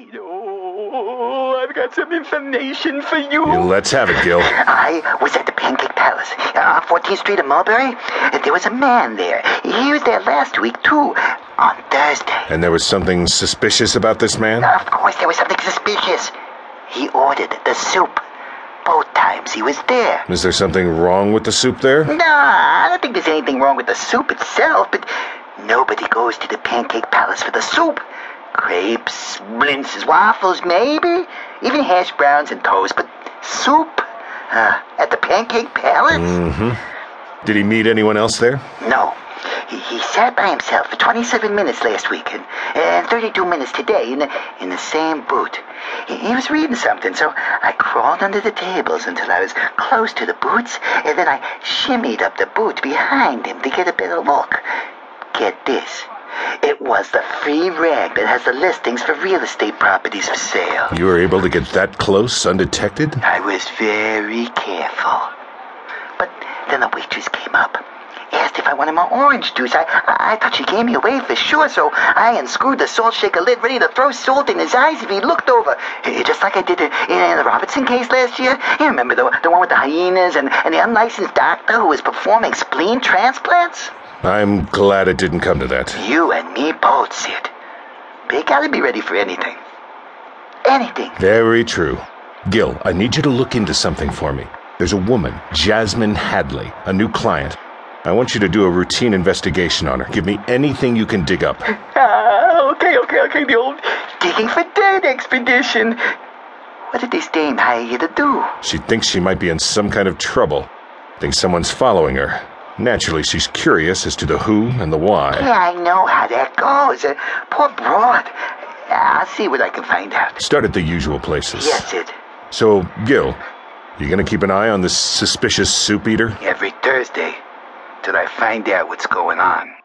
Oh, I've got some information for you. Let's have it, Gil. I was at the Pancake Palace uh, on 14th Street in Mulberry. There was a man there. He was there last week, too, on Thursday. And there was something suspicious about this man? Of course, there was something suspicious. He ordered the soup. Both times he was there. Is there something wrong with the soup there? No, I don't think there's anything wrong with the soup itself, but nobody goes to the Pancake Palace for the soup. Crepes, blintzes, waffles, maybe. Even hash browns and toast, but soup? Uh, at the Pancake Palace? Mm-hmm. Did he meet anyone else there? No. He, he sat by himself for 27 minutes last week and, and 32 minutes today in the, in the same boot. He, he was reading something, so I crawled under the tables until I was close to the boots, and then I shimmied up the boot behind him to get a better look. Get this. It was the free rag that has the listings for real estate properties for sale. You were able to get that close undetected? I was very careful. But then the waitress came up, I wanted more orange juice. I, I, I thought she gave me away for sure, so I unscrewed the salt shaker lid, ready to throw salt in his eyes if he looked over. Just like I did in, in the Robertson case last year. You remember the, the one with the hyenas and, and the unlicensed doctor who was performing spleen transplants? I'm glad it didn't come to that. You and me both, Sid. They gotta be ready for anything. Anything. Very true. Gil, I need you to look into something for me. There's a woman, Jasmine Hadley, a new client. I want you to do a routine investigation on her. Give me anything you can dig up. Ah, okay, okay, okay. The old digging for dead expedition. What did this dame hire you to do? She thinks she might be in some kind of trouble. Thinks someone's following her. Naturally, she's curious as to the who and the why. Yeah, I know how that goes. Uh, poor broad. I'll see what I can find out. Start at the usual places. Yes, Sid. So, Gil, you gonna keep an eye on this suspicious soup eater? Every Thursday, till I find out what's going on.